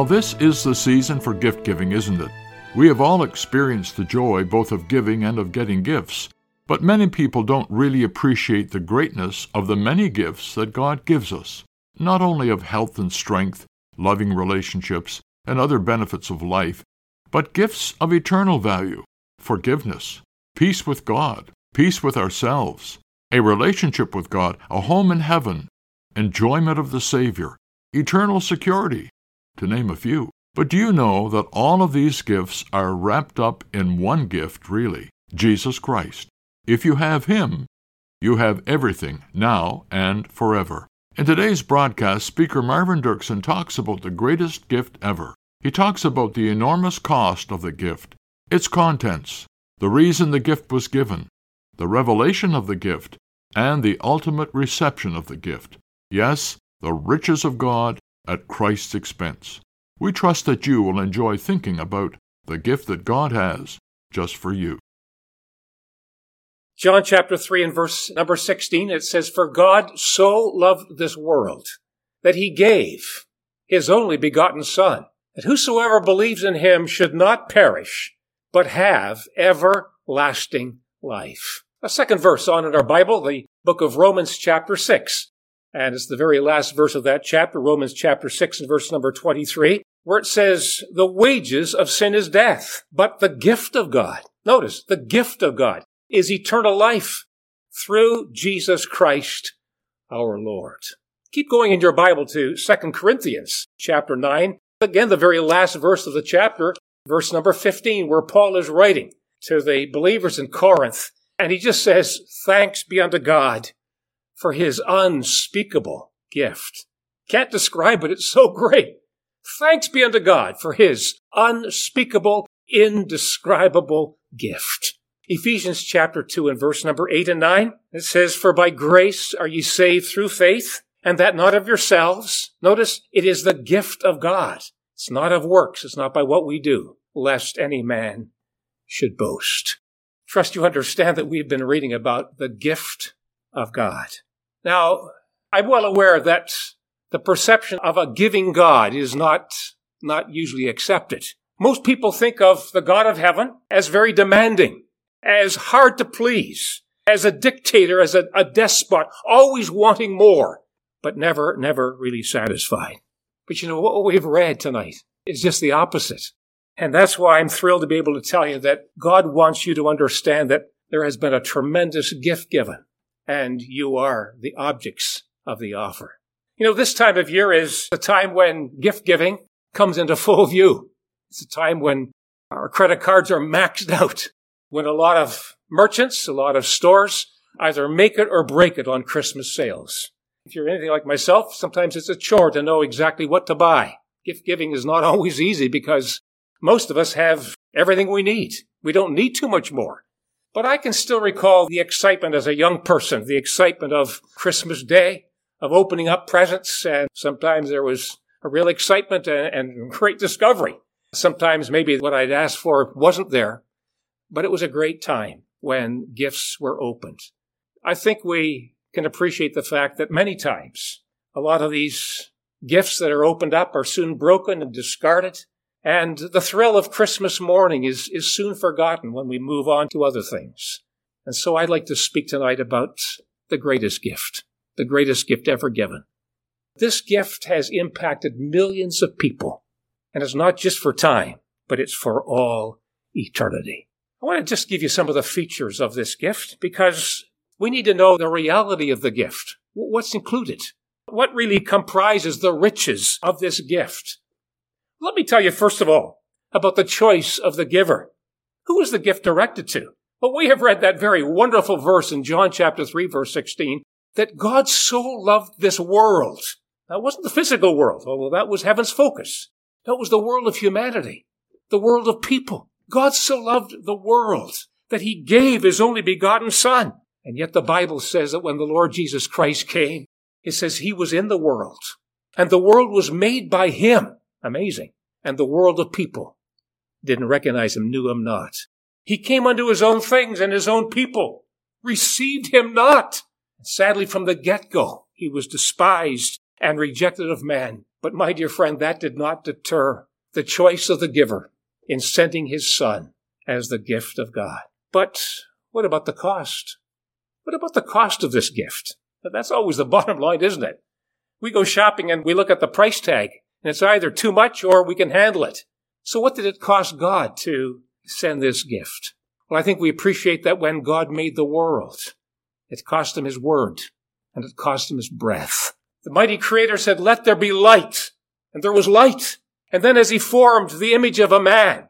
Well, this is the season for gift giving, isn't it? We have all experienced the joy both of giving and of getting gifts, but many people don't really appreciate the greatness of the many gifts that God gives us, not only of health and strength, loving relationships, and other benefits of life, but gifts of eternal value, forgiveness, peace with God, peace with ourselves, a relationship with God, a home in heaven, enjoyment of the Savior, eternal security, to name a few. But do you know that all of these gifts are wrapped up in one gift, really Jesus Christ? If you have Him, you have everything, now and forever. In today's broadcast, Speaker Marvin Dirksen talks about the greatest gift ever. He talks about the enormous cost of the gift, its contents, the reason the gift was given, the revelation of the gift, and the ultimate reception of the gift. Yes, the riches of God at Christ's expense. We trust that you will enjoy thinking about the gift that God has just for you. John chapter 3 and verse number 16, it says, For God so loved this world that he gave his only begotten Son, that whosoever believes in him should not perish, but have everlasting life. A second verse on in our Bible, the book of Romans chapter 6. And it's the very last verse of that chapter, Romans chapter 6 and verse number 23, where it says, the wages of sin is death, but the gift of God, notice, the gift of God is eternal life through Jesus Christ our Lord. Keep going in your Bible to 2 Corinthians chapter 9. Again, the very last verse of the chapter, verse number 15, where Paul is writing to the believers in Corinth. And he just says, thanks be unto God for his unspeakable gift. Can't describe it. It's so great. Thanks be unto God for his unspeakable, indescribable gift. Ephesians chapter 2 and verse number 8 and 9, it says, For by grace are ye saved through faith, and that not of yourselves. Notice, it is the gift of God. It's not of works. It's not by what we do, lest any man should boast. Trust you understand that we've been reading about the gift of God. Now, I'm well aware that the perception of a giving God is not, not usually accepted. Most people think of the God of heaven as very demanding, as hard to please, as a dictator, as a, a despot, always wanting more, but never, never really satisfied. But you know, what we've read tonight is just the opposite. And that's why I'm thrilled to be able to tell you that God wants you to understand that there has been a tremendous gift given and you are the objects of the offer. You know, this time of year is a time when gift giving comes into full view. It's a time when our credit cards are maxed out, when a lot of merchants, a lot of stores either make it or break it on Christmas sales. If you're anything like myself, sometimes it's a chore to know exactly what to buy. Gift giving is not always easy because most of us have everything we need. We don't need too much more. But I can still recall the excitement as a young person, the excitement of Christmas Day, of opening up presents, and sometimes there was a real excitement and, and great discovery. Sometimes maybe what I'd asked for wasn't there, but it was a great time when gifts were opened. I think we can appreciate the fact that many times a lot of these gifts that are opened up are soon broken and discarded. And the thrill of Christmas morning is, is soon forgotten when we move on to other things. And so I'd like to speak tonight about the greatest gift, the greatest gift ever given. This gift has impacted millions of people. And it's not just for time, but it's for all eternity. I want to just give you some of the features of this gift because we need to know the reality of the gift. What's included? What really comprises the riches of this gift? Let me tell you, first of all, about the choice of the giver. Who was the gift directed to? Well, we have read that very wonderful verse in John chapter 3 verse 16 that God so loved this world. That wasn't the physical world, although that was heaven's focus. That was the world of humanity, the world of people. God so loved the world that he gave his only begotten son. And yet the Bible says that when the Lord Jesus Christ came, it says he was in the world and the world was made by him. Amazing. And the world of people didn't recognize him, knew him not. He came unto his own things and his own people received him not. Sadly, from the get-go, he was despised and rejected of man. But my dear friend, that did not deter the choice of the giver in sending his son as the gift of God. But what about the cost? What about the cost of this gift? That's always the bottom line, isn't it? We go shopping and we look at the price tag, and it's either too much or we can handle it. So what did it cost God to send this gift? Well, I think we appreciate that when God made the world, it cost him his word and it cost him his breath. The mighty creator said, let there be light. And there was light. And then as he formed the image of a man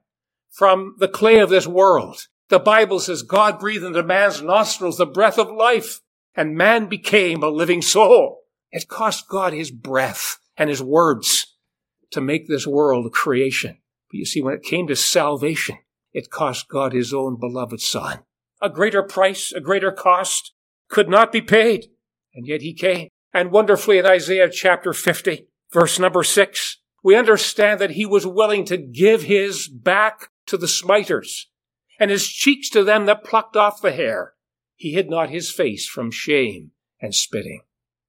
from the clay of this world, the Bible says God breathed into man's nostrils the breath of life and man became a living soul. It cost God his breath and his words to make this world a creation. But you see, when it came to salvation, it cost God his own beloved son. A greater price, a greater cost could not be paid. And yet he came. And wonderfully in Isaiah chapter 50, verse number six, we understand that he was willing to give his back to the smiters and his cheeks to them that plucked off the hair. He hid not his face from shame and spitting.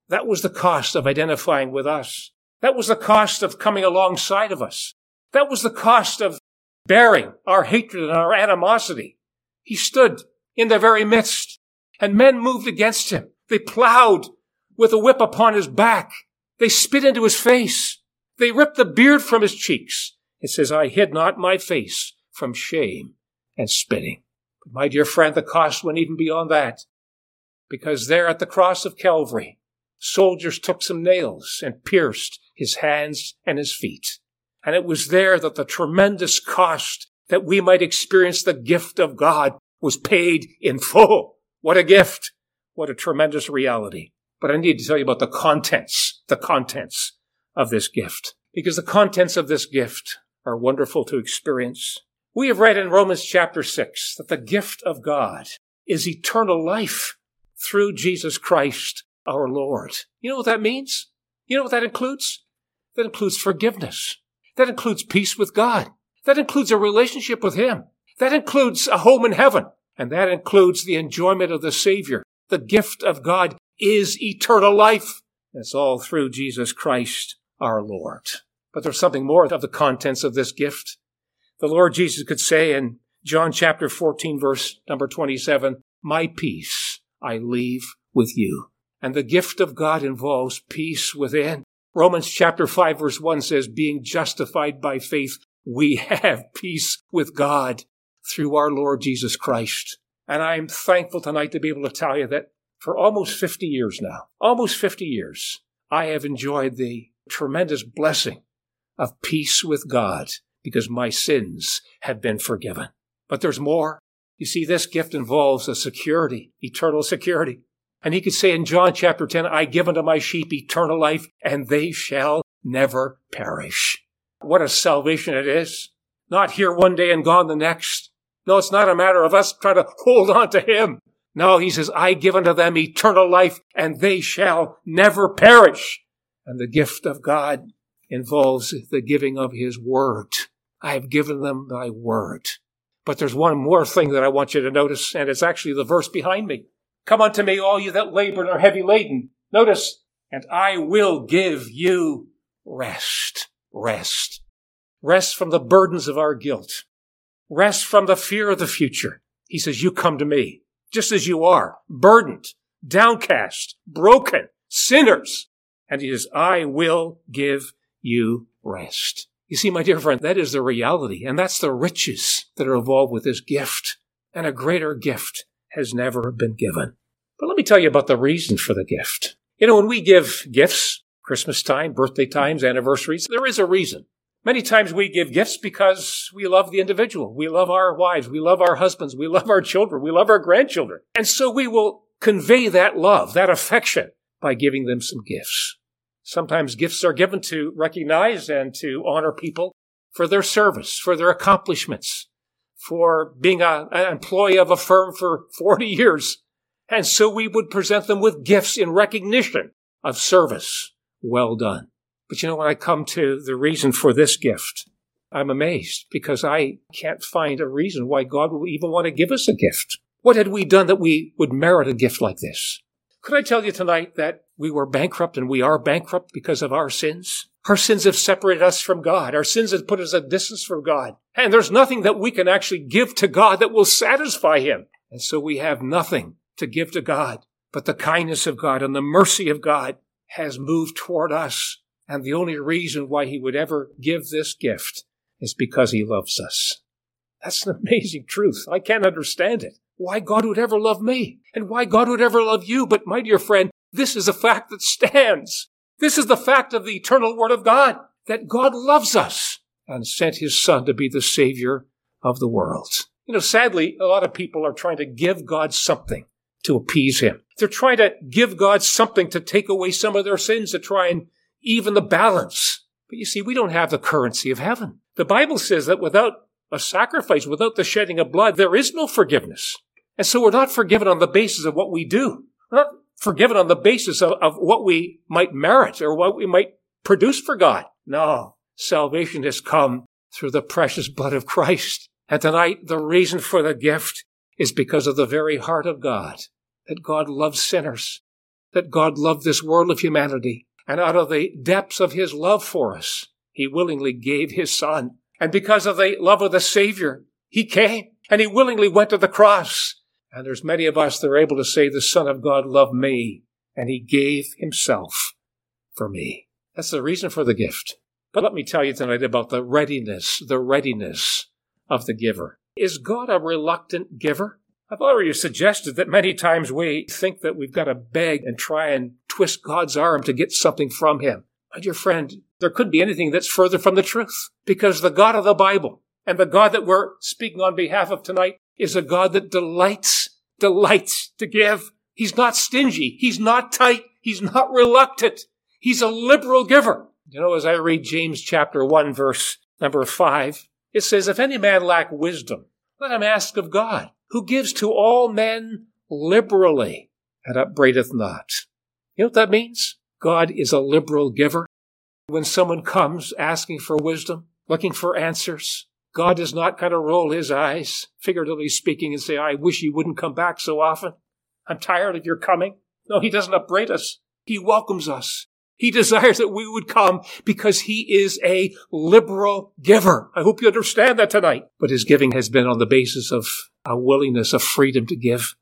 That was the cost of identifying with us. That was the cost of coming alongside of us. That was the cost of bearing our hatred and our animosity. He stood in their very midst and men moved against him. They plowed with a whip upon his back. They spit into his face. They ripped the beard from his cheeks. It says, I hid not my face from shame and spitting. But my dear friend, the cost went even beyond that. Because there at the cross of Calvary, soldiers took some nails and pierced his hands and his feet. And it was there that the tremendous cost that we might experience the gift of God was paid in full. What a gift. What a tremendous reality. But I need to tell you about the contents, the contents of this gift. Because the contents of this gift are wonderful to experience. We have read in Romans chapter 6 that the gift of God is eternal life through Jesus Christ our Lord. You know what that means? You know what that includes? That includes forgiveness. That includes peace with God. That includes a relationship with Him. That includes a home in heaven. And that includes the enjoyment of the Savior. The gift of God is eternal life. It's all through Jesus Christ our Lord. But there's something more of the contents of this gift. The Lord Jesus could say in John chapter 14 verse number 27, My peace I leave with you. And the gift of God involves peace within. Romans chapter 5 verse 1 says, being justified by faith, we have peace with God through our Lord Jesus Christ. And I'm thankful tonight to be able to tell you that for almost 50 years now, almost 50 years, I have enjoyed the tremendous blessing of peace with God because my sins have been forgiven. But there's more. You see, this gift involves a security, eternal security. And he could say in John chapter 10, I give unto my sheep eternal life, and they shall never perish. What a salvation it is. Not here one day and gone the next. No, it's not a matter of us trying to hold on to him. No, he says, I give unto them eternal life and they shall never perish. And the gift of God involves the giving of his word. I have given them thy word. But there's one more thing that I want you to notice, and it's actually the verse behind me. Come unto me, all you that labor and are heavy laden. Notice, and I will give you rest. Rest. Rest from the burdens of our guilt. Rest from the fear of the future. He says, you come to me, just as you are, burdened, downcast, broken, sinners. And he says, I will give you rest. You see, my dear friend, that is the reality, and that's the riches that are involved with this gift. And a greater gift has never been given. But let me tell you about the reason for the gift. You know, when we give gifts, Christmas time, birthday times, anniversaries, there is a reason. Many times we give gifts because we love the individual. We love our wives. We love our husbands. We love our children. We love our grandchildren. And so we will convey that love, that affection by giving them some gifts. Sometimes gifts are given to recognize and to honor people for their service, for their accomplishments, for being a, an employee of a firm for 40 years. And so we would present them with gifts in recognition of service well done. But you know, when I come to the reason for this gift, I'm amazed because I can't find a reason why God would even want to give us a gift. What had we done that we would merit a gift like this? Could I tell you tonight that we were bankrupt and we are bankrupt because of our sins? Our sins have separated us from God. Our sins have put us at distance from God. And there's nothing that we can actually give to God that will satisfy Him. And so we have nothing to give to God but the kindness of God and the mercy of God has moved toward us. And the only reason why He would ever give this gift is because He loves us. That's an amazing truth. I can't understand it. Why God would ever love me and why God would ever love you. But my dear friend, this is a fact that stands. This is the fact of the eternal Word of God that God loves us and sent His Son to be the Savior of the world. You know, sadly, a lot of people are trying to give God something to appease Him. They're trying to give God something to take away some of their sins, to try and even the balance. But you see, we don't have the currency of heaven. The Bible says that without a sacrifice, without the shedding of blood, there is no forgiveness. And so we're not forgiven on the basis of what we do. We're not forgiven on the basis of, of what we might merit or what we might produce for God. No, salvation has come through the precious blood of Christ. And tonight, the reason for the gift is because of the very heart of God, that God loves sinners, that God loved this world of humanity, and out of the depths of his love for us, he willingly gave his son. And because of the love of the Savior, he came and he willingly went to the cross and there's many of us that are able to say, the Son of God loved me, and he gave himself for me. That's the reason for the gift. But let me tell you tonight about the readiness, the readiness of the giver. Is God a reluctant giver? I've already suggested that many times we think that we've got to beg and try and twist God's arm to get something from him. My dear friend, there couldn't be anything that's further from the truth because the God of the Bible and the God that we're speaking on behalf of tonight is a God that delights, delights to give. He's not stingy. He's not tight. He's not reluctant. He's a liberal giver. You know, as I read James chapter 1, verse number 5, it says, If any man lack wisdom, let him ask of God, who gives to all men liberally and upbraideth not. You know what that means? God is a liberal giver. When someone comes asking for wisdom, looking for answers, God does not kind of roll his eyes, figuratively speaking, and say, I wish you wouldn't come back so often. I'm tired of your coming. No, he doesn't upbraid us. He welcomes us. He desires that we would come because he is a liberal giver. I hope you understand that tonight. But his giving has been on the basis of a willingness, of freedom to give.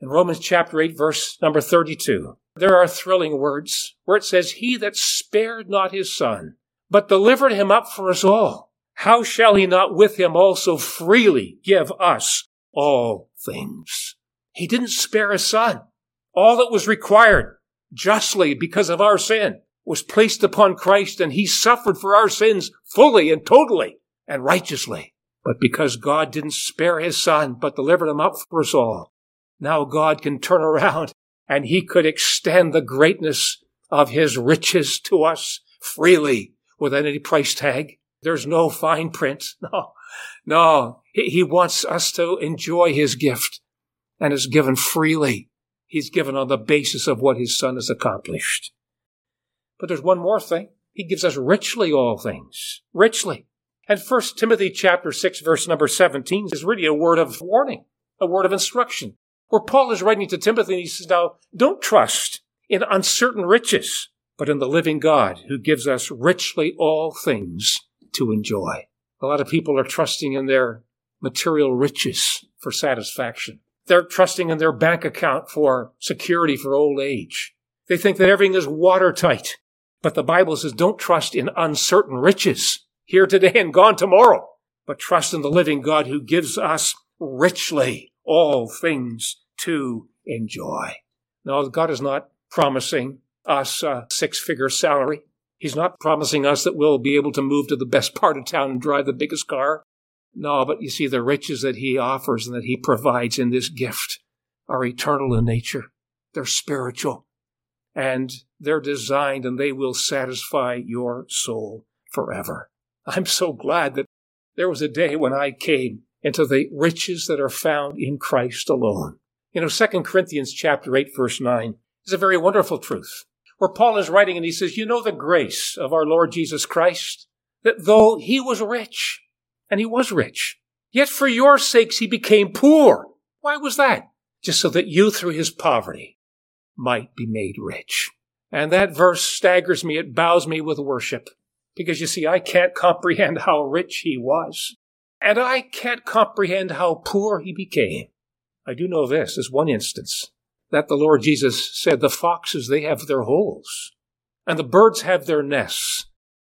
In Romans chapter 8, verse number 32, there are thrilling words where it says, He that spared not his son, but delivered him up for us all how shall he not with him also freely give us all things? He didn't spare his son. All that was required justly because of our sin was placed upon Christ and he suffered for our sins fully and totally and righteously. But because God didn't spare his son, but delivered him up for us all, now God can turn around and he could extend the greatness of his riches to us freely without any price tag. There's no fine print. No, no. He wants us to enjoy his gift and is given freely. He's given on the basis of what his son has accomplished. But there's one more thing. He gives us richly all things. Richly. And First Timothy chapter 6 verse number 17 is really a word of warning, a word of instruction, where Paul is writing to Timothy and he says, now, don't trust in uncertain riches, but in the living God who gives us richly all things to enjoy. A lot of people are trusting in their material riches for satisfaction. They're trusting in their bank account for security for old age. They think that everything is watertight. But the Bible says don't trust in uncertain riches, here today and gone tomorrow, but trust in the living God who gives us richly all things to enjoy. Now, God is not promising us a six figure salary. He's not promising us that we'll be able to move to the best part of town and drive the biggest car. No, but you see, the riches that He offers and that He provides in this gift are eternal in nature. They're spiritual. And they're designed and they will satisfy your soul forever. I'm so glad that there was a day when I came into the riches that are found in Christ alone. You know, 2 Corinthians chapter 8 verse 9 is a very wonderful truth where Paul is writing and he says, you know the grace of our Lord Jesus Christ, that though he was rich, and he was rich, yet for your sakes he became poor. Why was that? Just so that you through his poverty might be made rich. And that verse staggers me, it bows me with worship. Because you see, I can't comprehend how rich he was. And I can't comprehend how poor he became. I do know this is one instance that the Lord Jesus said, The foxes, they have their holes, and the birds have their nests.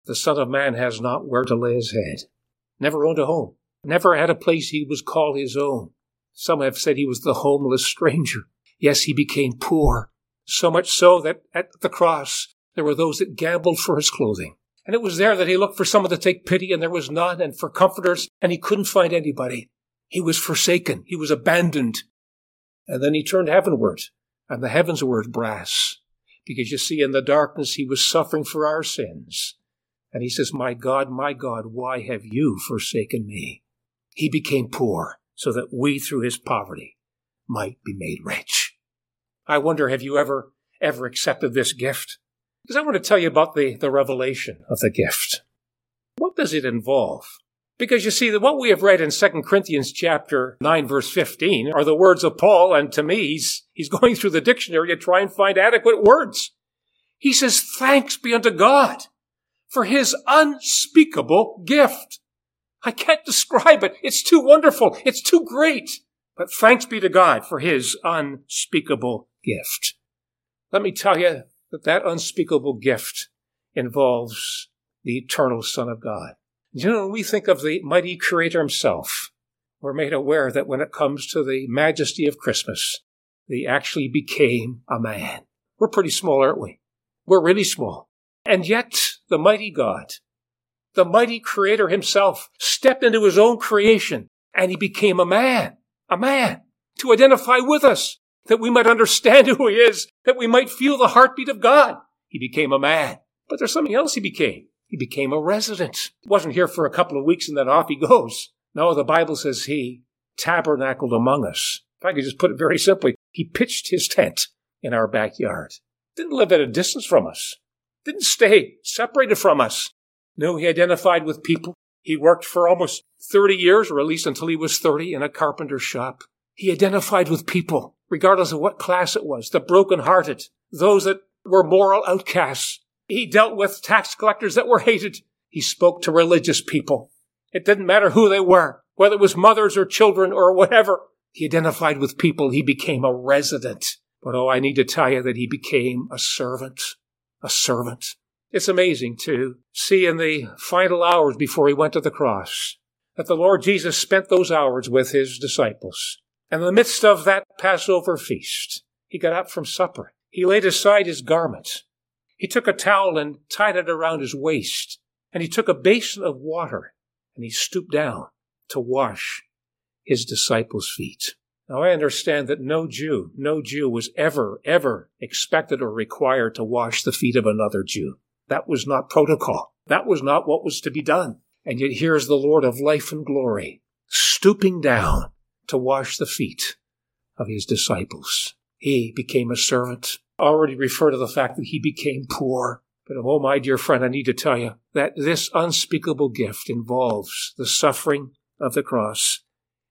The Son of Man has not where to lay his head. Never owned a home. Never had a place he was called his own. Some have said he was the homeless stranger. Yes, he became poor. So much so that at the cross there were those that gambled for his clothing. And it was there that he looked for someone to take pity, and there was none, and for comforters, and he couldn't find anybody. He was forsaken. He was abandoned. And then he turned heavenward, and the heavens were as brass. Because you see, in the darkness, he was suffering for our sins. And he says, My God, my God, why have you forsaken me? He became poor so that we, through his poverty, might be made rich. I wonder, have you ever, ever accepted this gift? Because I want to tell you about the, the revelation of the gift. What does it involve? Because you see that what we have read in 2 Corinthians chapter 9 verse 15 are the words of Paul, and to me, he's, he's going through the dictionary to try and find adequate words. He says, thanks be unto God for his unspeakable gift. I can't describe it. It's too wonderful. It's too great. But thanks be to God for his unspeakable gift. Let me tell you that that unspeakable gift involves the eternal Son of God. You know, we think of the mighty Creator Himself, we're made aware that when it comes to the majesty of Christmas, He actually became a man. We're pretty small, aren't we? We're really small. And yet, the mighty God, the mighty Creator Himself, stepped into His own creation and He became a man, a man, to identify with us, that we might understand who He is, that we might feel the heartbeat of God. He became a man. But there's something else He became. He became a resident. He wasn't here for a couple of weeks and then off he goes. No, the Bible says he tabernacled among us. If I could just put it very simply, he pitched his tent in our backyard. Didn't live at a distance from us. Didn't stay separated from us. No, he identified with people. He worked for almost 30 years, or at least until he was 30, in a carpenter's shop. He identified with people, regardless of what class it was, the broken-hearted, those that were moral outcasts, he dealt with tax collectors that were hated. He spoke to religious people. It didn't matter who they were, whether it was mothers or children or whatever. He identified with people. He became a resident. But oh, I need to tell you that he became a servant. A servant. It's amazing to see in the final hours before he went to the cross that the Lord Jesus spent those hours with his disciples. And in the midst of that Passover feast, he got up from supper. He laid aside his garments he took a towel and tied it around his waist, and he took a basin of water and he stooped down to wash his disciples' feet. Now I understand that no Jew, no Jew was ever, ever expected or required to wash the feet of another Jew. That was not protocol. That was not what was to be done. And yet here's the Lord of life and glory stooping down to wash the feet of his disciples. He became a servant already refer to the fact that he became poor. But oh, my dear friend, I need to tell you that this unspeakable gift involves the suffering of the cross.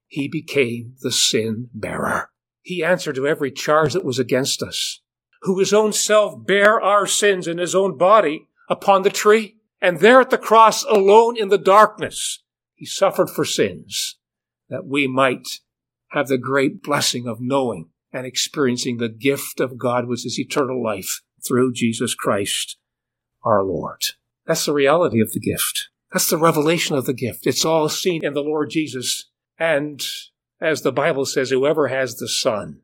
He became the sin bearer. He answered to every charge that was against us, who his own self bare our sins in his own body upon the tree. And there at the cross alone in the darkness, he suffered for sins that we might have the great blessing of knowing and experiencing the gift of God, which is eternal life through Jesus Christ our Lord. That's the reality of the gift. That's the revelation of the gift. It's all seen in the Lord Jesus. And as the Bible says, whoever has the Son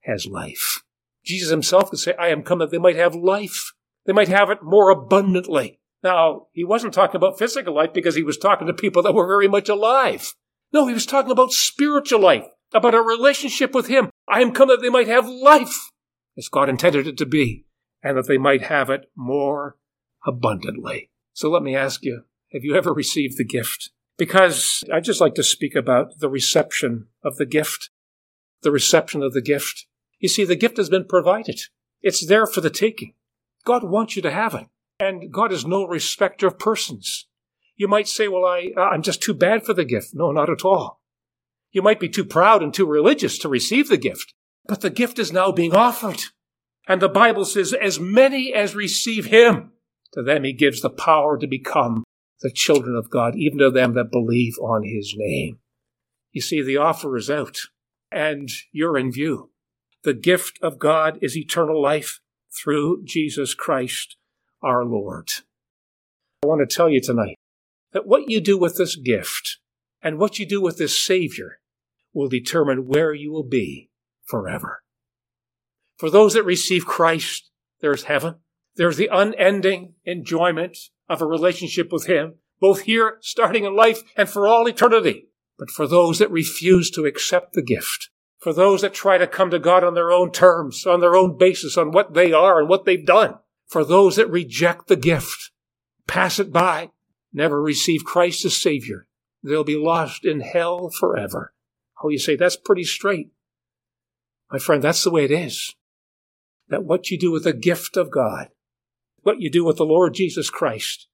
has life. Jesus himself could say, I am come that they might have life, they might have it more abundantly. Now, he wasn't talking about physical life because he was talking to people that were very much alive. No, he was talking about spiritual life, about a relationship with him. I am come that they might have life as God intended it to be, and that they might have it more abundantly. So let me ask you, have you ever received the gift? Because I'd just like to speak about the reception of the gift. The reception of the gift. You see, the gift has been provided. It's there for the taking. God wants you to have it. And God is no respecter of persons. You might say, well, I, uh, I'm just too bad for the gift. No, not at all. You might be too proud and too religious to receive the gift, but the gift is now being offered. And the Bible says, as many as receive him, to them he gives the power to become the children of God, even to them that believe on his name. You see, the offer is out, and you're in view. The gift of God is eternal life through Jesus Christ our Lord. I want to tell you tonight that what you do with this gift and what you do with this Savior will determine where you will be forever. For those that receive Christ, there's heaven. There's the unending enjoyment of a relationship with Him, both here, starting in life, and for all eternity. But for those that refuse to accept the gift, for those that try to come to God on their own terms, on their own basis, on what they are and what they've done, for those that reject the gift, pass it by, never receive Christ as Savior, they'll be lost in hell forever. Oh, you say, that's pretty straight. My friend, that's the way it is. That what you do with the gift of God, what you do with the Lord Jesus Christ,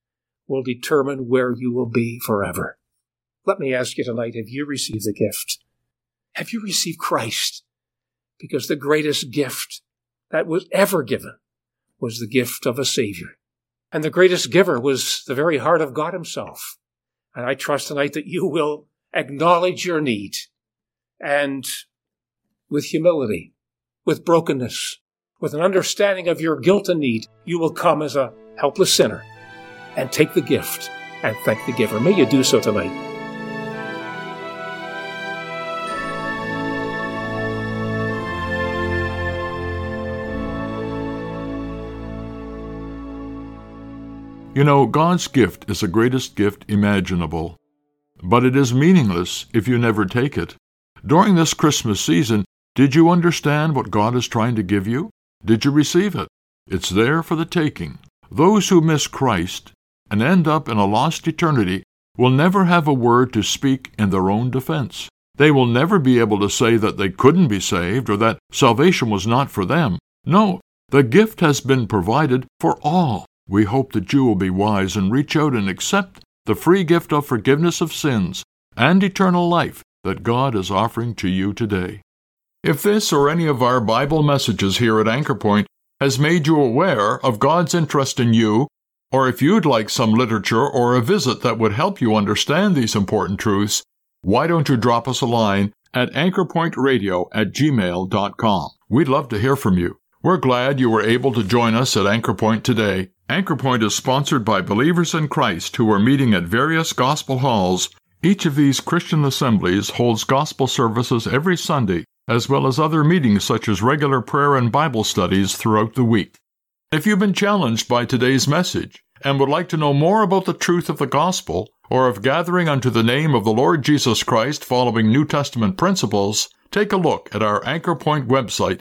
will determine where you will be forever. Let me ask you tonight, have you received the gift? Have you received Christ? Because the greatest gift that was ever given was the gift of a Savior. And the greatest giver was the very heart of God Himself. And I trust tonight that you will acknowledge your need and with humility, with brokenness, with an understanding of your guilt and need, you will come as a helpless sinner and take the gift and thank the giver. May you do so tonight. You know, God's gift is the greatest gift imaginable, but it is meaningless if you never take it. During this Christmas season, did you understand what God is trying to give you? Did you receive it? It's there for the taking. Those who miss Christ and end up in a lost eternity will never have a word to speak in their own defense. They will never be able to say that they couldn't be saved or that salvation was not for them. No, the gift has been provided for all. We hope that you will be wise and reach out and accept the free gift of forgiveness of sins and eternal life that God is offering to you today. If this or any of our Bible messages here at Anchor Point has made you aware of God's interest in you, or if you'd like some literature or a visit that would help you understand these important truths, why don't you drop us a line at anchorpointradio at gmail.com? We'd love to hear from you. We're glad you were able to join us at Anchor Point today. Anchor Point is sponsored by believers in Christ who are meeting at various gospel halls. Each of these Christian assemblies holds gospel services every Sunday, as well as other meetings such as regular prayer and Bible studies throughout the week. If you've been challenged by today's message and would like to know more about the truth of the gospel, or of gathering unto the name of the Lord Jesus Christ following New Testament principles, take a look at our Anchor Point website